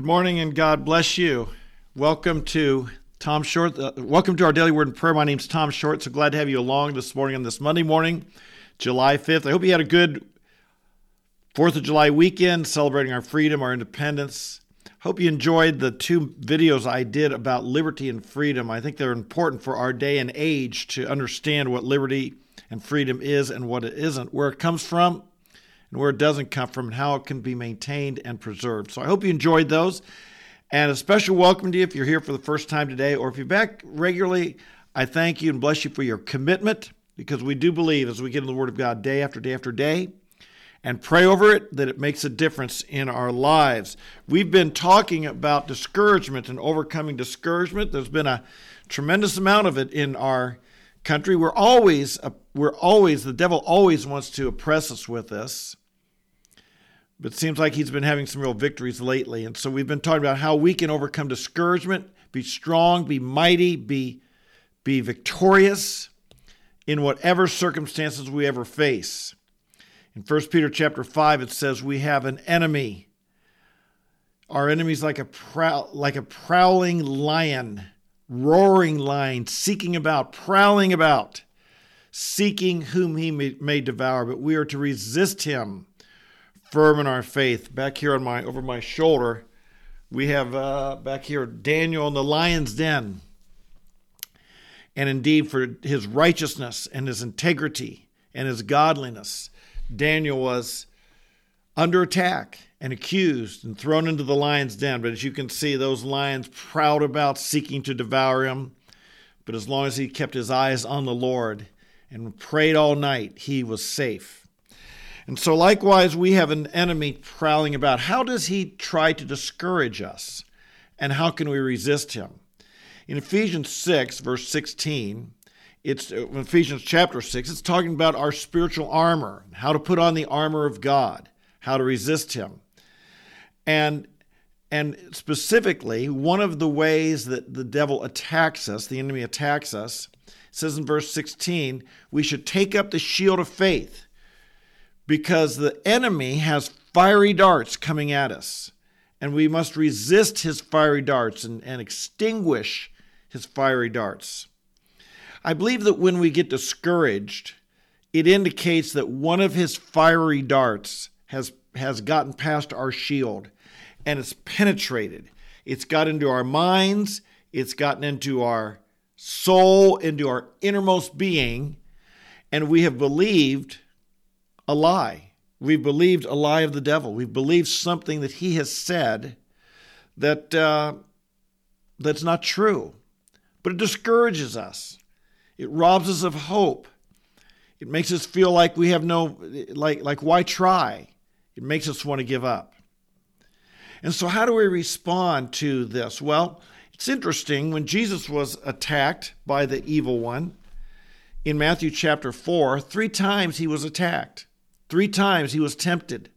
Good morning and God bless you. Welcome to Tom Short. Uh, welcome to our daily word and prayer. My name's Tom Short. So glad to have you along this morning on this Monday morning, July 5th. I hope you had a good 4th of July weekend celebrating our freedom, our independence. Hope you enjoyed the two videos I did about liberty and freedom. I think they're important for our day and age to understand what liberty and freedom is and what it isn't, where it comes from, and where it doesn't come from and how it can be maintained and preserved. So I hope you enjoyed those. And a special welcome to you if you're here for the first time today or if you're back regularly. I thank you and bless you for your commitment because we do believe as we get in the Word of God day after day after day and pray over it that it makes a difference in our lives. We've been talking about discouragement and overcoming discouragement. There's been a tremendous amount of it in our country. We're always we're always the devil always wants to oppress us with this but it seems like he's been having some real victories lately. And so we've been talking about how we can overcome discouragement, be strong, be mighty, be, be victorious in whatever circumstances we ever face. In 1 Peter chapter 5, it says we have an enemy. Our enemy is like a, prow- like a prowling lion, roaring lion, seeking about, prowling about, seeking whom he may, may devour. But we are to resist him firm in our faith. Back here on my over my shoulder, we have uh, back here Daniel in the lion's den. And indeed, for his righteousness and his integrity and his godliness, Daniel was under attack and accused and thrown into the lion's den. But as you can see, those lions prowled about seeking to devour him. But as long as he kept his eyes on the Lord and prayed all night, he was safe. And so, likewise, we have an enemy prowling about. How does he try to discourage us? And how can we resist him? In Ephesians 6, verse 16, it's uh, Ephesians chapter 6, it's talking about our spiritual armor, how to put on the armor of God, how to resist him. And and specifically, one of the ways that the devil attacks us, the enemy attacks us, says in verse 16, we should take up the shield of faith because the enemy has fiery darts coming at us, and we must resist his fiery darts and, and extinguish his fiery darts. I believe that when we get discouraged, it indicates that one of his fiery darts has, has gotten past our shield and it's penetrated. It's got into our minds, it's gotten into our soul, into our innermost being, and we have believed a lie. We've believed a lie of the devil. We've believed something that he has said that uh, that's not true. But it discourages us. It robs us of hope. It makes us feel like we have no like like why try? It makes us want to give up. And so how do we respond to this? Well, it's interesting when Jesus was attacked by the evil one in Matthew chapter 4, 3 times he was attacked. Three times he was tempted,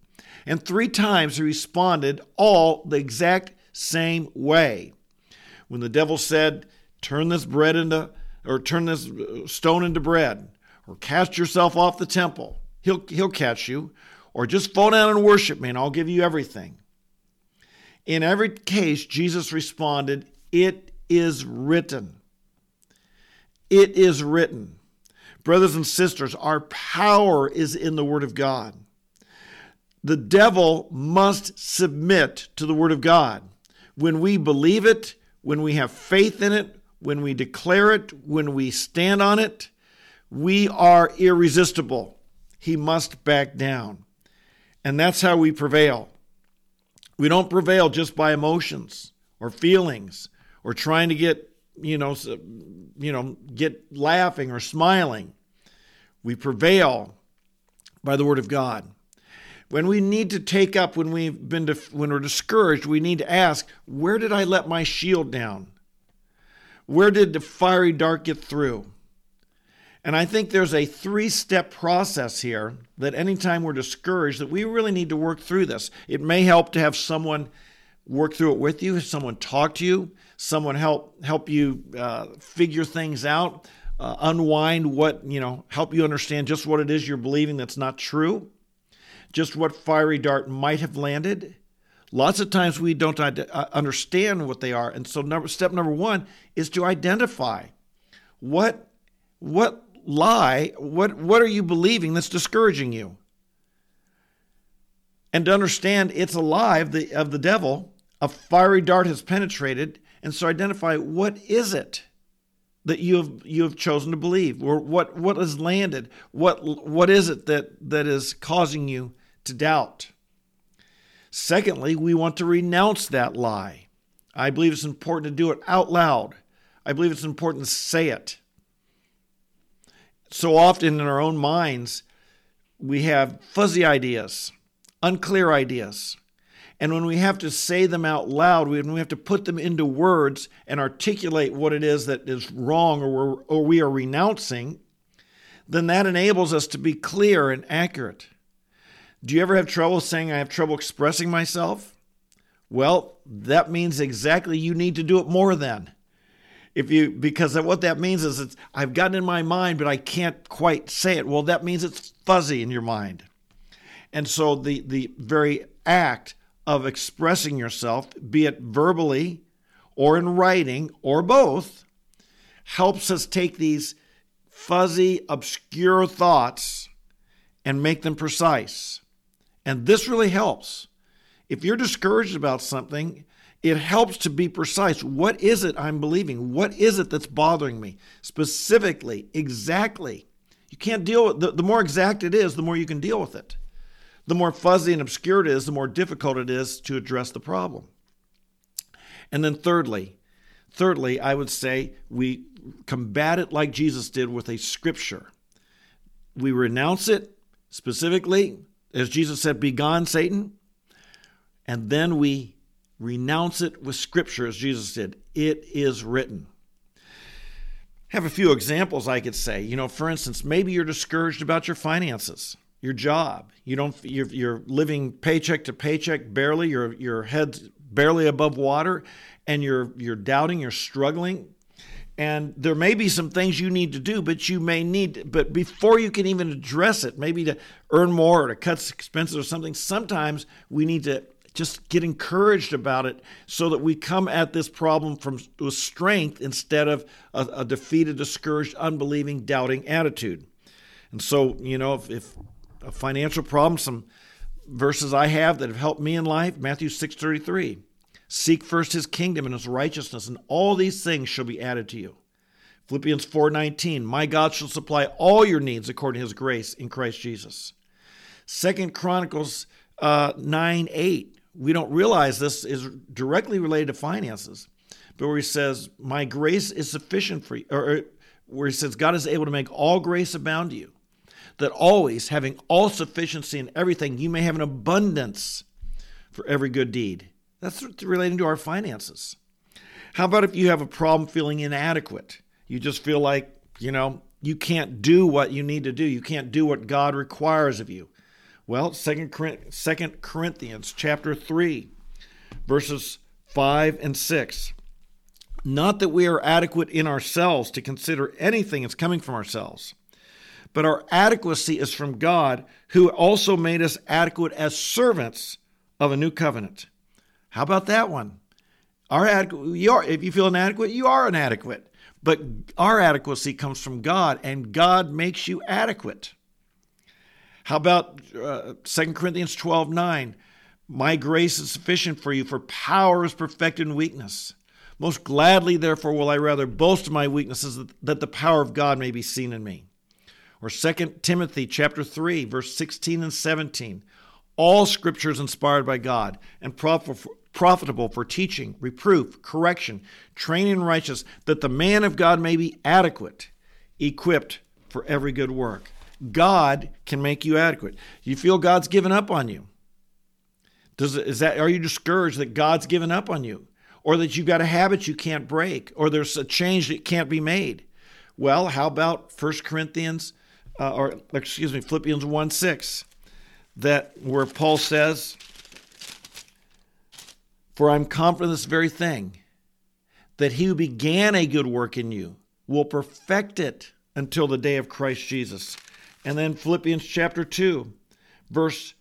and three times he responded all the exact same way. When the devil said, Turn this bread into, or turn this uh, stone into bread, or cast yourself off the temple, he'll, he'll catch you, or just fall down and worship me, and I'll give you everything. In every case, Jesus responded, It is written. It is written. Brothers and sisters, our power is in the Word of God. The devil must submit to the Word of God. When we believe it, when we have faith in it, when we declare it, when we stand on it, we are irresistible. He must back down. And that's how we prevail. We don't prevail just by emotions or feelings or trying to get you know, you know, get laughing or smiling. We prevail by the word of God. When we need to take up, when we've been, to, when we're discouraged, we need to ask, where did I let my shield down? Where did the fiery dart get through? And I think there's a three step process here that anytime we're discouraged, that we really need to work through this. It may help to have someone work through it with you, someone talk to you, someone help help you uh, figure things out, uh, unwind what you know, help you understand just what it is you're believing that's not true, just what fiery dart might have landed. Lots of times we don't uh, understand what they are. And so number, step number one is to identify what, what lie, what, what are you believing that's discouraging you? And to understand it's a lie of the, of the devil, a fiery dart has penetrated. And so identify what is it that you have you have chosen to believe or what what has landed what what is it that that is causing you to doubt? Secondly we want to renounce that lie. I believe it's important to do it out loud. I believe it's important to say it. So often in our own minds we have fuzzy ideas unclear ideas and when we have to say them out loud, when we have to put them into words and articulate what it is that is wrong or, or we are renouncing, then that enables us to be clear and accurate. Do you ever have trouble saying, I have trouble expressing myself? Well, that means exactly you need to do it more then. If you because what that means is it's I've gotten in my mind, but I can't quite say it. Well, that means it's fuzzy in your mind. And so the the very act of expressing yourself, be it verbally or in writing or both, helps us take these fuzzy, obscure thoughts and make them precise. And this really helps. If you're discouraged about something, it helps to be precise. What is it I'm believing? What is it that's bothering me? Specifically, exactly. You can't deal with the, the more exact it is, the more you can deal with it the more fuzzy and obscure it is, the more difficult it is to address the problem. And then thirdly, thirdly, I would say we combat it like Jesus did with a scripture. We renounce it specifically, as Jesus said, "Be gone, Satan," and then we renounce it with scripture, as Jesus did. It is written. Have a few examples I could say. You know, for instance, maybe you're discouraged about your finances your job. You don't you're, you're living paycheck to paycheck barely. Your your head's barely above water, and you're you're doubting. You're struggling, and there may be some things you need to do, but you may need. But before you can even address it, maybe to earn more or to cut expenses or something, sometimes we need to just get encouraged about it so that we come at this problem from with strength instead of a, a defeated, discouraged, unbelieving, doubting attitude. And so, you know, if, if a financial problem, some verses I have that have helped me in life. Matthew 6:33. Seek first his kingdom and his righteousness, and all these things shall be added to you. Philippians 4:19. My God shall supply all your needs according to his grace in Christ Jesus. Second Chronicles uh, 9 8. We don't realize this is directly related to finances, but where he says, My grace is sufficient for you, or where he says, God is able to make all grace abound to you that always, having all sufficiency in everything, you may have an abundance for every good deed. That's relating to our finances. How about if you have a problem feeling inadequate? You just feel like, you know, you can't do what you need to do. You can't do what God requires of you. Well, Second Corinthians chapter 3, verses 5 and 6. Not that we are adequate in ourselves to consider anything as coming from ourselves but our adequacy is from God, who also made us adequate as servants of a new covenant. How about that one? Our adequate, you are, if you feel inadequate, you are inadequate. But our adequacy comes from God, and God makes you adequate. How about uh, 2 Corinthians 12 9? My grace is sufficient for you, for power is perfected in weakness. Most gladly, therefore, will I rather boast of my weaknesses, that the power of God may be seen in me or 2 Timothy chapter 3 verse 16 and 17. All scripture is inspired by God and profitable for teaching, reproof, correction, training in righteousness, that the man of God may be adequate, equipped for every good work. God can make you adequate. You feel God's given up on you? Does is that are you discouraged that God's given up on you? Or that you've got a habit you can't break, or there's a change that can't be made? Well, how about 1 Corinthians uh, or excuse me, Philippians 1 6, that where Paul says, For I'm confident this very thing, that he who began a good work in you will perfect it until the day of Christ Jesus. And then Philippians chapter 2, verse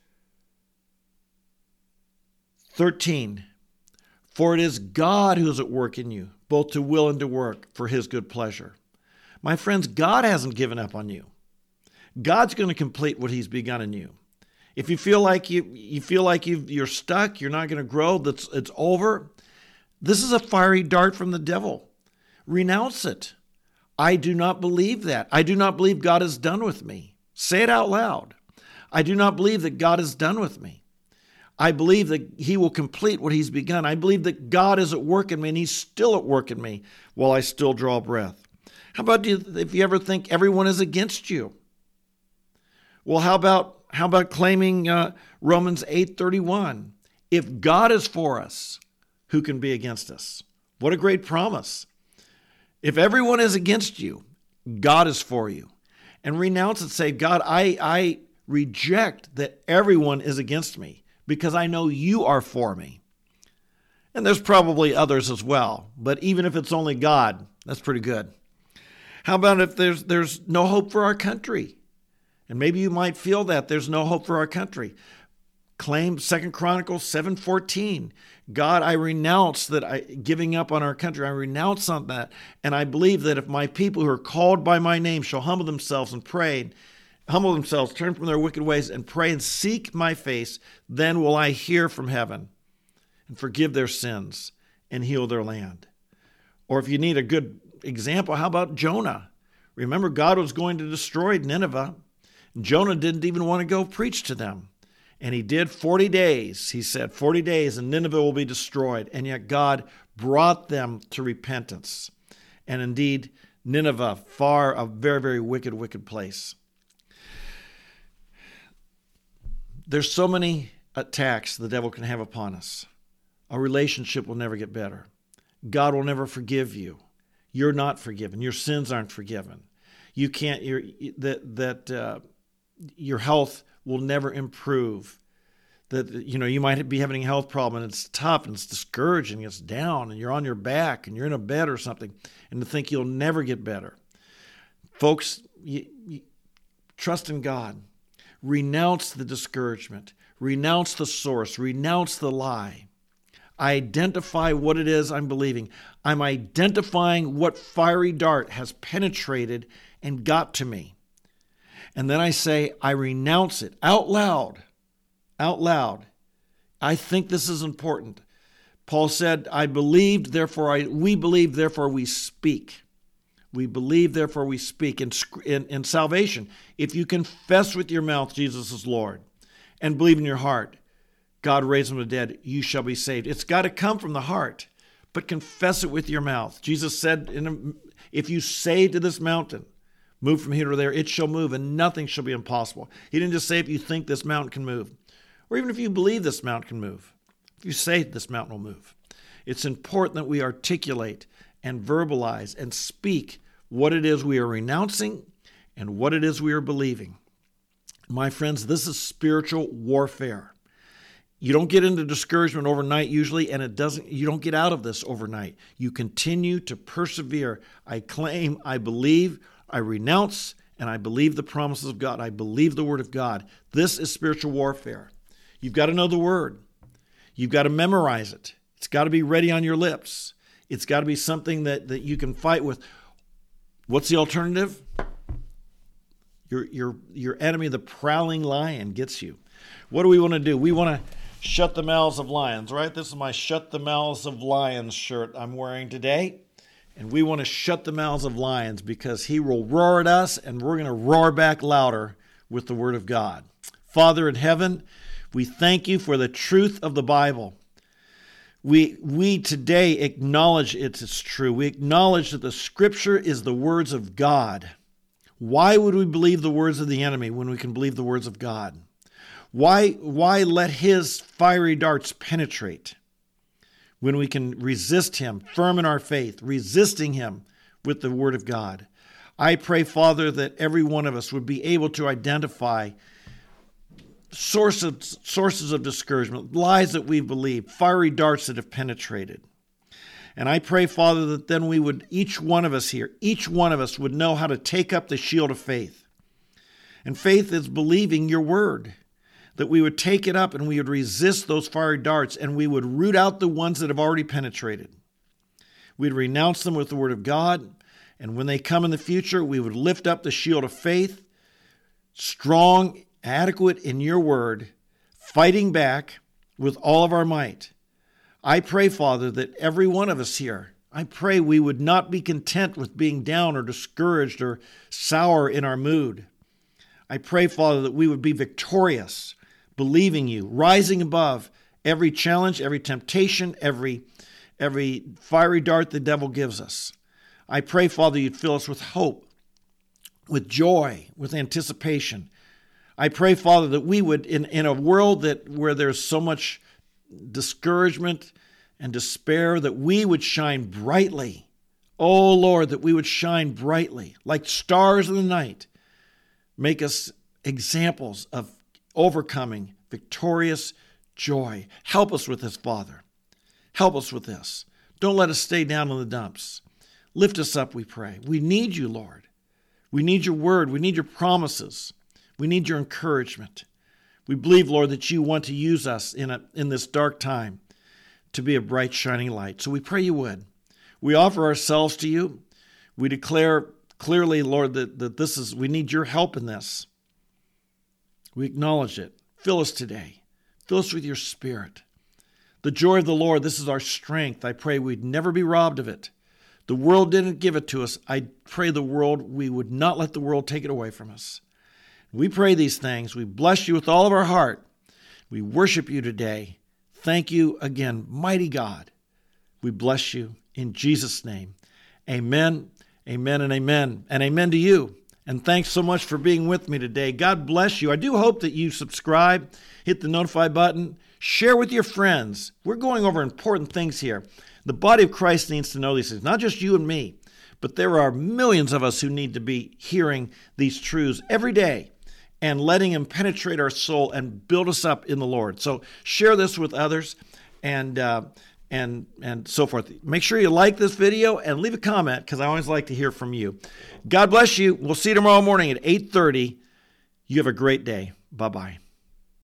13. For it is God who is at work in you, both to will and to work for his good pleasure. My friends, God hasn't given up on you. God's going to complete what he's begun in you. If you feel like you, you feel like you you're stuck, you're not going to grow, that's it's over. This is a fiery dart from the devil. Renounce it. I do not believe that. I do not believe God is done with me. Say it out loud. I do not believe that God is done with me. I believe that He will complete what He's begun. I believe that God is at work in me and He's still at work in me while I still draw breath. How about if you ever think everyone is against you? Well, how about how about claiming uh, Romans 8:31? If God is for us, who can be against us? What a great promise. If everyone is against you, God is for you. And renounce it, say, God, I, I reject that everyone is against me because I know you are for me. And there's probably others as well, but even if it's only God, that's pretty good. How about if there's there's no hope for our country? And maybe you might feel that there's no hope for our country. Claim Second Chronicles 7:14. God, I renounce that I giving up on our country. I renounce on that. And I believe that if my people who are called by my name shall humble themselves and pray, humble themselves, turn from their wicked ways, and pray and seek my face, then will I hear from heaven and forgive their sins and heal their land. Or if you need a good example, how about Jonah? Remember, God was going to destroy Nineveh. Jonah didn't even want to go preach to them. And he did 40 days. He said, 40 days, and Nineveh will be destroyed. And yet God brought them to repentance. And indeed, Nineveh, far a very, very wicked, wicked place. There's so many attacks the devil can have upon us. A relationship will never get better. God will never forgive you. You're not forgiven. Your sins aren't forgiven. You can't. You're, that that uh, your health will never improve. That you know you might be having a health problem and it's tough and it's discouraging, it's down, and you're on your back and you're in a bed or something, and to think you'll never get better. Folks, you, you, trust in God. Renounce the discouragement. Renounce the source. Renounce the lie. Identify what it is I'm believing. I'm identifying what fiery dart has penetrated and got to me. And then I say, I renounce it out loud. Out loud. I think this is important. Paul said, I believed, therefore I, we believe, therefore we speak. We believe, therefore we speak. In, in, in salvation, if you confess with your mouth Jesus is Lord and believe in your heart, God raised him from the dead, you shall be saved. It's got to come from the heart, but confess it with your mouth. Jesus said, a, if you say to this mountain, move from here to there, it shall move, and nothing shall be impossible. He didn't just say if you think this mountain can move, or even if you believe this mountain can move. If you say this mountain will move. It's important that we articulate and verbalize and speak what it is we are renouncing and what it is we are believing. My friends, this is spiritual warfare. You don't get into discouragement overnight usually, and it doesn't you don't get out of this overnight. You continue to persevere. I claim, I believe, I renounce and I believe the promises of God. I believe the word of God. This is spiritual warfare. You've got to know the word. You've got to memorize it. It's got to be ready on your lips. It's got to be something that, that you can fight with. What's the alternative? Your, your, your enemy, the prowling lion, gets you. What do we want to do? We want to shut the mouths of lions, right? This is my Shut the Mouths of Lions shirt I'm wearing today. And we want to shut the mouths of lions because he will roar at us and we're going to roar back louder with the word of God. Father in heaven, we thank you for the truth of the Bible. We, we today acknowledge it's true. We acknowledge that the scripture is the words of God. Why would we believe the words of the enemy when we can believe the words of God? Why, why let his fiery darts penetrate? When we can resist Him, firm in our faith, resisting Him with the Word of God. I pray, Father, that every one of us would be able to identify sources, sources of discouragement, lies that we believe, fiery darts that have penetrated. And I pray, Father, that then we would, each one of us here, each one of us would know how to take up the shield of faith. And faith is believing your word. That we would take it up and we would resist those fiery darts and we would root out the ones that have already penetrated. We'd renounce them with the word of God. And when they come in the future, we would lift up the shield of faith, strong, adequate in your word, fighting back with all of our might. I pray, Father, that every one of us here, I pray we would not be content with being down or discouraged or sour in our mood. I pray, Father, that we would be victorious, believing you, rising above every challenge, every temptation, every, every fiery dart the devil gives us. I pray, Father, you'd fill us with hope, with joy, with anticipation. I pray, Father, that we would, in, in a world that where there's so much discouragement and despair, that we would shine brightly. Oh Lord, that we would shine brightly like stars in the night. Make us examples of overcoming victorious joy. Help us with this, Father. Help us with this. Don't let us stay down in the dumps. Lift us up, we pray. We need you, Lord. We need your word. We need your promises. We need your encouragement. We believe, Lord, that you want to use us in, a, in this dark time to be a bright, shining light. So we pray you would. We offer ourselves to you. We declare clearly, Lord, that, that this is, we need your help in this. We acknowledge it. Fill us today. Fill us with your spirit. The joy of the Lord, this is our strength. I pray we'd never be robbed of it. The world didn't give it to us. I pray the world, we would not let the world take it away from us. We pray these things. We bless you with all of our heart. We worship you today. Thank you again, mighty God. We bless you in Jesus' name. Amen, amen, and amen. And amen to you. And thanks so much for being with me today. God bless you. I do hope that you subscribe, hit the notify button, share with your friends. We're going over important things here. The body of Christ needs to know these things, not just you and me, but there are millions of us who need to be hearing these truths every day and letting Him penetrate our soul and build us up in the Lord. So share this with others and uh, and and so forth. Make sure you like this video and leave a comment because I always like to hear from you. God bless you. We'll see you tomorrow morning at 8:30. You have a great day. Bye bye.